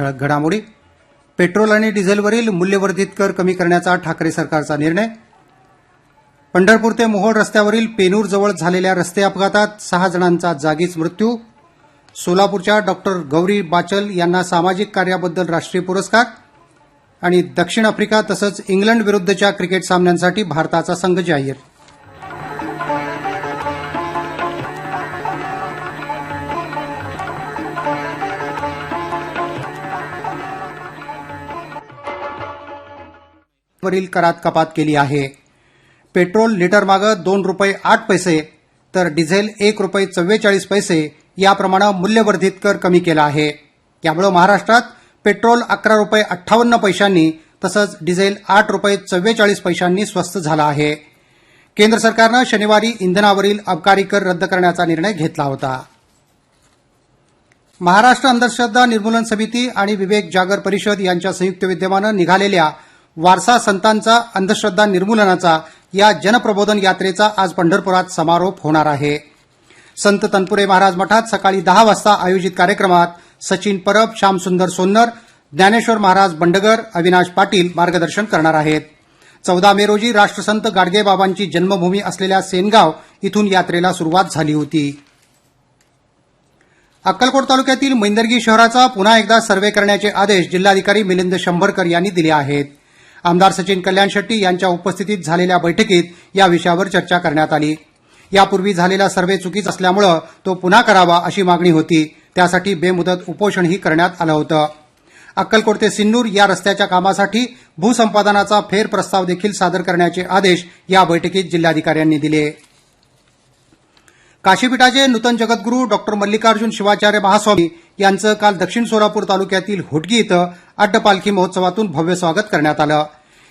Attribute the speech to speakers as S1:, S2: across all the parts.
S1: ठळक घडामोडी. पेट्रोल आणि डिझेलवरील मूल्यवर्धित कर कमी करण्याचा ठाकरे सरकारचा निर्णय. पंढरपूर ते मोहोळ रस्त्यावरील पेनूर जवळ झालेल्या रस्ते अपघातात सहा जणांचा जागीच मृत्यू. सोलापूरच्या डॉक्टर गौरी बाचल यांना सामाजिक कार्याबद्दल राष्ट्रीय पुरस्कार आणि दक्षिण आफ्रिका तसंच इंग्लंड विरुद्धच्या क्रिकेट सामन्यांसाठी भारताचा संघ जाहीर. वरील करात कपात केली आहे. पेट्रोल लिटर मागं दोन रुपये आठ पैसे तर डिझेल एक रुपये चव्वेचाळीस पैसे याप्रमाणे मूल्यवर्धित कर कमी केला आहे. यामुळे महाराष्ट्रात पेट्रोल अकरा रुपये अठ्ठावन्न पैशांनी तसंच डिझेल आठ रुपये चव्वेचाळीस पैशांनी स्वस्त झाला आहे. केंद्र सरकारनं शनिवारी इंधनावरील अबकारी कर रद्द करण्याचा निर्णय घेतला होता. महाराष्ट्र अंधश्रद्धा निर्मूलन समिती आणि विवेक जागर परिषद यांच्या संयुक्त विद्यमानं निघालेल्या वारसा संतांचा अंधश्रद्धा निर्मूलनाचा या जनप्रबोधन यात्रेचा आज पंढरपुरात समारोप होणार आहे. संत तनपुरे महाराज मठात सकाळी दहा वाजता आयोजित कार्यक्रमात सचिन परब श्यामसुंदर सोन्नर ज्ञानेश्वर महाराज बंडगर अविनाश पाटील मार्गदर्शन करणार आहेत. चौदा मे रोजी राष्ट्रसंत गाडगेबाबांची जन्मभूमी असलेल्या सेनगाव इथून यात्रेला सुरुवात झाली होती. अक्कलकोट तालुक्यातील मैंदर्गी शहराचा पुन्हा एकदा सर्वे करण्याचे आदेश जिल्हाधिकारी मिलिंद शंभरकर यांनी दिले आहेत. आमदार सचिन कल्याण शेट्टी यांच्या उपस्थितीत झालेल्या बैठकीत या विषयावर चर्चा करण्यात आली. यापूर्वी झालेला सर्वे चुकीच असल्यामुळं तो पुन्हा करावा अशी मागणी होती. त्यासाठी बेमुदत उपोषणही करण्यात आलं होतं. अक्कलकोट ते सिन्नूर या रस्त्याच्या कामासाठी भूसंपादनाचा फेर प्रस्ताव देखील सादर करण्याचे आदेश या बैठकीत जिल्हाधिकाऱ्यांनी दिले. काशीपीठाचे नूतन जगद्गुरू डॉक्टर मल्लिकार्जुन शिवाचार्य महास्वामी यांचं काल दक्षिण सोलापूर तालुक्यातील होटगी इथं अड्डपालखी महोत्सवातून भव्य स्वागत करण्यात आलं.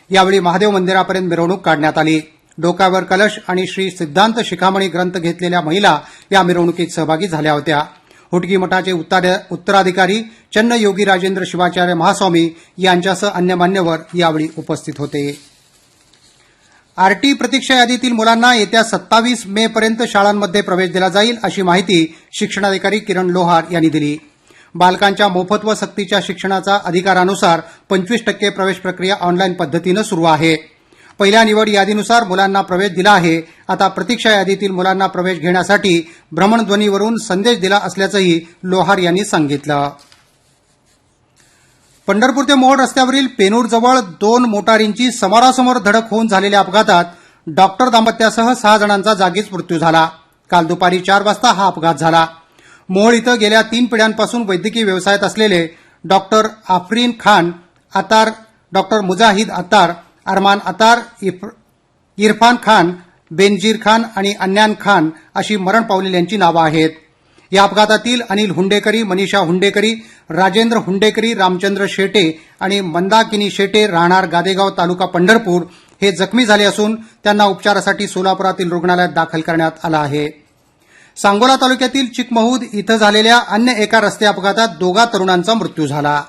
S1: यावेळी महादेव मंदिरापर्यंत मिरवणूक काढण्यात आली. डोक्यावर कलश आणि श्री सिद्धांत शिखामणी ग्रंथ घेतलेल्या महिला या मिरवणुकीत सहभागी झाल्या होत्या. हुटगी मठाचे उत्तराधिकारी चन्न योगी राजेंद्र शिवाचार्य महास्वामी यांच्यासह अन्य मान्यवर यावेळी उपस्थित होते. आरटी प्रतीक्षा यादीतील मुलांना येत्या सत्तावीस मे पर्यंत शाळांमध्ये प्रवेश दिला जाईल अशी माहिती शिक्षणाधिकारी किरण लोहार यांनी दिली. बालकांच्या मोफत व सक्तीच्या शिक्षणाचा अधिकारानुसार पंचवीस टक्के प्रवेश प्रक्रिया ऑनलाईन पद्धतीनं सुरू आहे. पहिल्या निवड यादीनुसार मुलांना प्रवेश दिला आहे. आता प्रतीक्षा यादीतील मुलांना प्रवेश घेण्यासाठी भ्रमणध्वनीवरून संदेश दिला असल्याचंही लोहार यांनी सांगितलं. पंढरपूर ते मोहोळ रस्त्यावरील पेनूरजवळ दोन मोटारींची समोरासमोर धडक होऊन झालेल्या अपघातात डॉक्टर दाम्पत्यासह सहा जणांचा जागीच मृत्यू झाला. काल दुपारी चार वाजता हा अपघात झाला. मोहोळ इथं गेल्या तीन पिढ्यांपासून वैद्यकीय व्यवसायात असलेले डॉक्टर आफरीन खान अतार डॉक्टर मुजाहिद अतार अरमान अतार इफ- इरफान खान बेनजीर खान आणि अन्यान खान अशी मरण पावलेल्यांची नावं आहेत. या अपघातातील अनिल हुंडेकरी मनीषा हुंडेकरी राजेंद्र हुंडेकरी रामचंद्र शेटे आणि मंदाकिनी शेटे राहणार गादेगाव तालुका पंढरपूर हे जखमी झाले असून त्यांना उपचारासाठी सोलापुरातील रुग्णालयात दाखल करण्यात आलं आहे. सांगोला तालुक्यातील चिकमहूद इथं झालेल्या अन्य एका रस्ते अपघातात दोघा तरुणांचा मृत्यू झाला.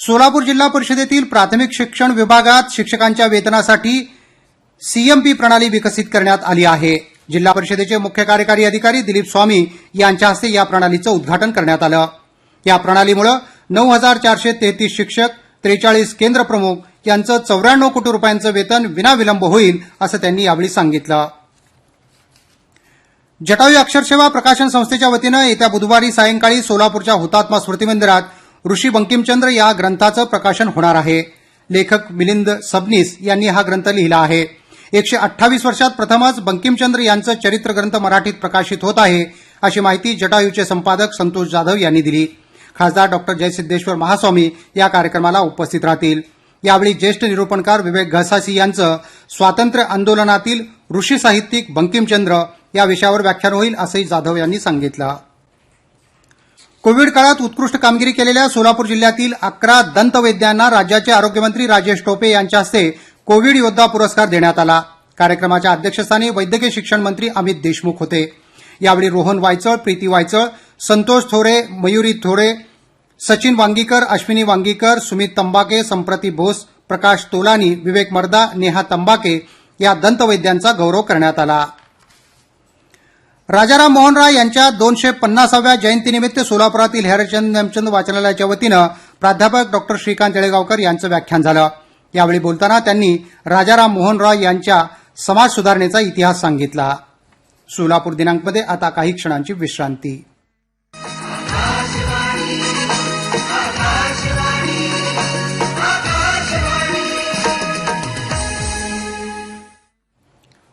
S1: सोलापूर जिल्हा परिषदेतील प्राथमिक शिक्षण विभागात शिक्षकांच्या वेतनासाठी सीएमपी प्रणाली विकसित करण्यात आली आहे. जिल्हा परिषदेचे मुख्य कार्यकारी अधिकारी दिलीप स्वामी यांच्या हस्ते या प्रणालीचं उद्घाटन करण्यात आलं. या प्रणालीमुळे नऊ हजार चारशे तेहतीस शिक्षक त्रेचाळीस केंद्र प्रमुख यांचं चौऱ्याण्णव कोटी रुपयांचं वेतन विनाविलंब होईल असं त्यांनी यावेळी सांगितलं. जटायू अक्षरसेवा प्रकाशन संस्थेच्या वतीनं येत्या बुधवारी सायंकाळी सोलापूरच्या हुतात्मा स्मृती मंदिरात ऋषी बंकिमचंद्र या ग्रंथाचं प्रकाशन होणार आहे. लेखक मिलिंद सबनीस यांनी हा ग्रंथ लिहिला आहे. एकशे अठ्ठावीस वर्षात प्रथमच बंकिमचंद्र यांचं चरित्र ग्रंथ मराठीत प्रकाशित होत आहे अशी माहिती जटायूचे संपादक संतोष जाधव यांनी दिली. खासदार डॉक्टर जयसिद्धेश्वर महास्वामी या कार्यक्रमाला उपस्थित राहतील. यावेळी ज्येष्ठ निरूपणकार विवेक घसासी यांचं स्वातंत्र्य आंदोलनातील ऋषी साहित्यिक बंकिमचंद्र या विषयावर व्याख्यान होईल असंही जाधव यांनी सांगितलं. कोविड काळात उत्कृष्ट कामगिरी केलेल्या सोलापूर जिल्ह्यातील अकरा दंतवैद्यांना राज्याचे आरोग्यमंत्री राजेश टोपे यांच्या हस्ते कोविड योद्धा पुरस्कार देण्यात आला. कार्यक्रमाच्या अध्यक्षस्थानी वैद्यकीय शिक्षण मंत्री अमित देशमुख होते. यावेळी रोहन वायचळ प्रीती वायचळ संतोष थोरे मयुरी थोरे सचिन वांगीकर अश्विनी वांगीकर सुमित तंबाके संप्रती बोस प्रकाश तोलानी विवेक मर्दा नेहा तंबाके या दंतवैद्यांचा गौरव करण्यात आला. राजाराम मोहन राय यांच्या दोनशे पन्नासाव्या जयंतीनिमित्त सोलापुरातील हरिचंद नेमचंद वाचनालयाच्या वतीनं प्राध्यापक डॉक्टर श्रीकांत येळेगावकर यांचं व्याख्यान झालं. यावेळी बोलताना त्यांनी राजाराम मोहन राय यांच्या समाज सुधारणेचा इतिहास सांगितला. सोलापूर दिनांकमध्ये आता काही क्षणांची विश्रांती.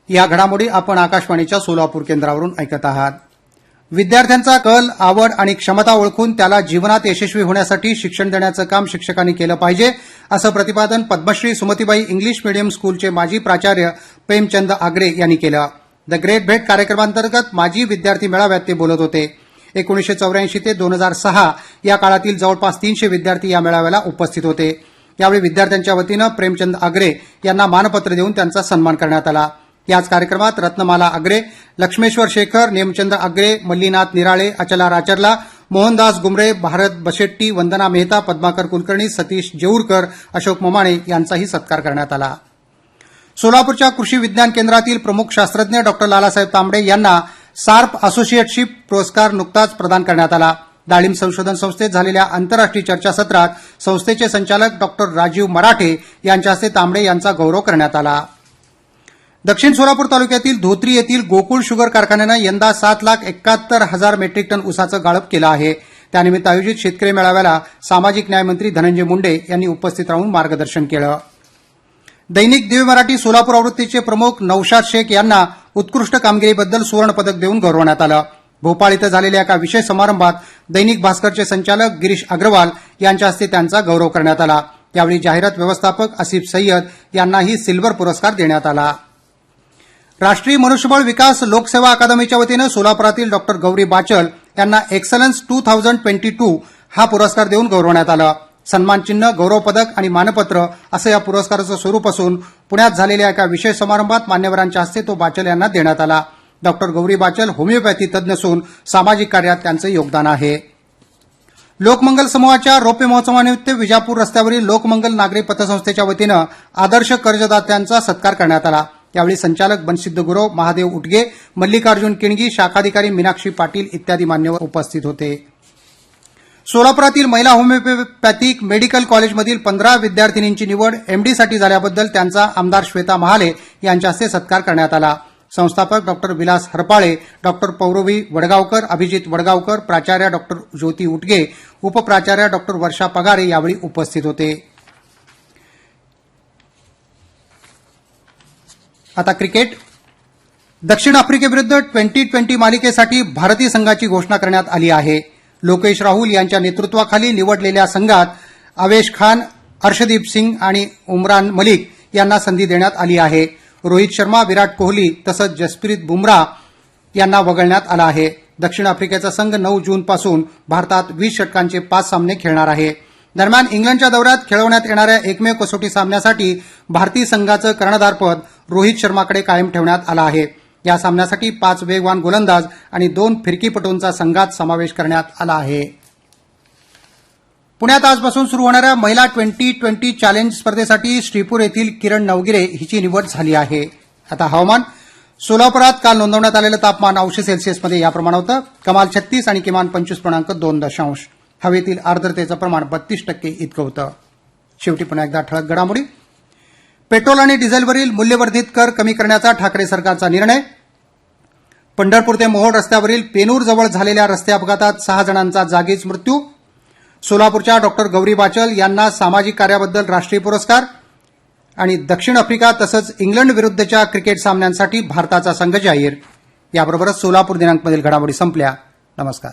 S1: या घडामोडी आपण आकाशवाणीच्या सोलापूर केंद्रावरून ऐकत आहात. विद्यार्थ्यांचा कल आवड आणि क्षमता ओळखून त्याला जीवनात यशस्वी होण्यासाठी शिक्षण देण्याचं काम शिक्षकांनी केलं पाहिजे असं प्रतिपादन पद्मश्री सुमतीबाई इंग्लिश मीडियम स्कूलचे माजी प्राचार्य प्रेमचंद आगरे यांनी केलं. द ग्रेट भेट कार्यक्रमांतर्गत माजी विद्यार्थी मेळाव्यात ते बोलत होते. एकोणीसशे चौऱ्याऐंशी ते दोन हजार सहा या काळातील जवळपास तीनशे विद्यार्थी या मेळाव्याला उपस्थित होते. यावेळी विद्यार्थ्यांच्या वतीनं प्रेमचंद आगरे यांना मानपत्र देऊन त्यांचा सन्मान करण्यात आला. याच कार्यक्रमात रत्नमाला अग्रे लक्ष्मेश्वर शेखर नेमचंद्र अग्रे मल्लीनाथ निराळे अचला राचरला मोहनदास गुमरे भारत बशेट्टी वंदना मेहता पद्माकर कुलकर्णी सतीश जेऊरकर अशोक ममाणे यांचाही सत्कार करण्यात आला. सोलापूरच्या कृषी विज्ञान केंद्रातील प्रमुख शास्त्रज्ञ डॉक्टर लालासाहेब तांबडे यांना सार्प असोसिएटशिप पुरस्कार नुकताच प्रदान करण्यात आला. डाळिंब संशोधन संस्थेत झालेल्या आंतरराष्ट्रीय चर्चासत्रात संस्थेचे संचालक डॉक्टर राजीव मराठे यांच्या हस्ते तांबडे यांचा गौरव करण्यात आला. दक्षिण सोलापूर तालुक्यातील धोत्री येथील गोकुळ शुगर कारखान्यानं यंदा सात लाख एकाहत्तर हजार मेट्रिक टन उसाचं गाळप केलं आहे. त्यानिमित्त आयोजित शेतकरी मेळाव्याला सामाजिक न्यायमंत्री धनंजय मुंडे यांनी उपस्थित राहून मार्गदर्शन केलं. दैनिक दिव्य मराठी सोलापूर आवृत्तीचे प्रमुख नौशाद शेख यांना उत्कृष्ट कामगिरीबद्दल सुवर्ण पदक देऊन गौरवण्यात आलं. भोपाळ इथं झालेल्या एका विशेष समारंभात दैनिक भास्करचे संचालक गिरीश अग्रवाल यांच्या हस्ते त्यांचा गौरव करण्यात आला. यावेळी जाहिरात व्यवस्थापक असिफ सय्यद यांनाही सिल्वर पुरस्कार देण्यात आला. राष्ट्रीय मनुष्यबळ विकास लोकसेवा अकादमीच्या वतीनं सोलापुरातील डॉक्टर गौरी बाचल यांना excellence two thousand twenty two हा पुरस्कार देऊन गौरवण्यात आलं. सन्मान चिन्ह गौरव पदक आणि मानपत्र असं या पुरस्काराचं स्वरूप असून पुण्यात झालेल्या एका विशेष समारंभात मान्यवरांच्या हस्ते तो बाचल यांना देण्यात आला. डॉक्टर गौरी बाचल होमिओपॅथी तज्ज्ञ असून सामाजिक कार्यात त्यांचं योगदान आहे. लोकमंगल समूहाच्या रौप्य महोत्सवानिमित्त विजापूर रस्त्यावरील लोकमंगल नागरी पतसंस्थेच्या वतीनं आदर्श कर्जदात्यांचा सत्कार करण्यात आला. यावेळी संचालक बनसिद्ध गुरव महादेव उटगे मल्लिकार्जुन किणगी शाखाधिकारी मीनाक्षी पाटील इत्यादी मान्यवर उपस्थित होते. सोलापुरातील महिला होमिओपॅथिक मेडिकल कॉलेजमधील पंधरा विद्यार्थिनींची निवड एमडीसाठी झाल्याबद्दल त्यांचा आमदार श्वेता महाले यांच्या हस्ते सत्कार करण्यात आला. संस्थापक डॉक्टर विलास हरपाळे डॉक्टर पौरवी वडगावकर अभिजित वडगावकर प्राचार्य डॉक्टर ज्योती उटगे उपप्राचार्य डॉक्टर वर्षा पगारे यावेळी उपस्थित होते. आता क्रिकेट. दक्षिण आफ्रिकेविरुद्ध ट्वेंटी ट्वेंटी मालिकेसाठी भारतीय संघाची घोषणा करण्यात आली आहे. लोकेश राहुल यांच्या नेतृत्वाखाली निवडलेल्या संघात आवेश खान अर्षदीप सिंग आणि उमरान मलिक यांना संधी देण्यात आली आहे. रोहित शर्मा विराट कोहली तसंच जसप्रीत बुमराह यांना वगळण्यात आलं आहे. दक्षिण आफ्रिकेचा संघ नऊ जूनपासून भारतात वीस षटकांचे पाच सामने खेळणार आहे. दरम्यान इंग्लंडच्या दौऱ्यात खेळवण्यात येणाऱ्या एकमेव कसोटी सामन्यासाठी भारतीय संघाचं कर्णधारपद रोहित शर्माकडे कायम ठेवण्यात आला आहे. या सामन्यासाठी पाच वेगवान गोलंदाज आणि दोन फिरकीपटूंचा संघात समावेश करण्यात आला आहे. पुण्यात आजपासून सुरू होणाऱ्या महिला ट्वेंटी ट्वेंटी चॅलेंज स्पर्धेसाठी श्रीपूर येथील किरण नवगिरे हिची निवड झाली आहे. आता हवामान सोलापुरात काल नोंदवण्यात आलेलं तापमान अंश सेल्सिअसमध्ये याप्रमाणे होतं. कमाल छत्तीस आणि किमान पंचवीस पूर्णांक दोन दशांश. हवेतील आर्द्रतेचं प्रमाण बत्तीस टक्के इतकं होतं. शेवटी पुन्हा एकदा ठळक घडामोडी. पेट्रोल आणि डिझेलवरील मूल्यवर्धित कर कमी करण्याचा ठाकरे सरकारचा निर्णय. पंढरपूर ते मोहोळ रस्त्यावरील पेनूर जवळ झालेल्या रस्ते अपघातात सहा जणांचा जागीच मृत्यू. सोलापूरच्या डॉक्टर गौरी बाचल यांना सामाजिक कार्याबद्दल राष्ट्रीय पुरस्कार आणि दक्षिण आफ्रिका तसंच इंग्लंड विरुद्धच्या क्रिकेट सामन्यांसाठी भारताचा संघ जाहीर. याबरोबरच सोलापूर दिनांकमधील घडामोडी संपल्या. नमस्कार.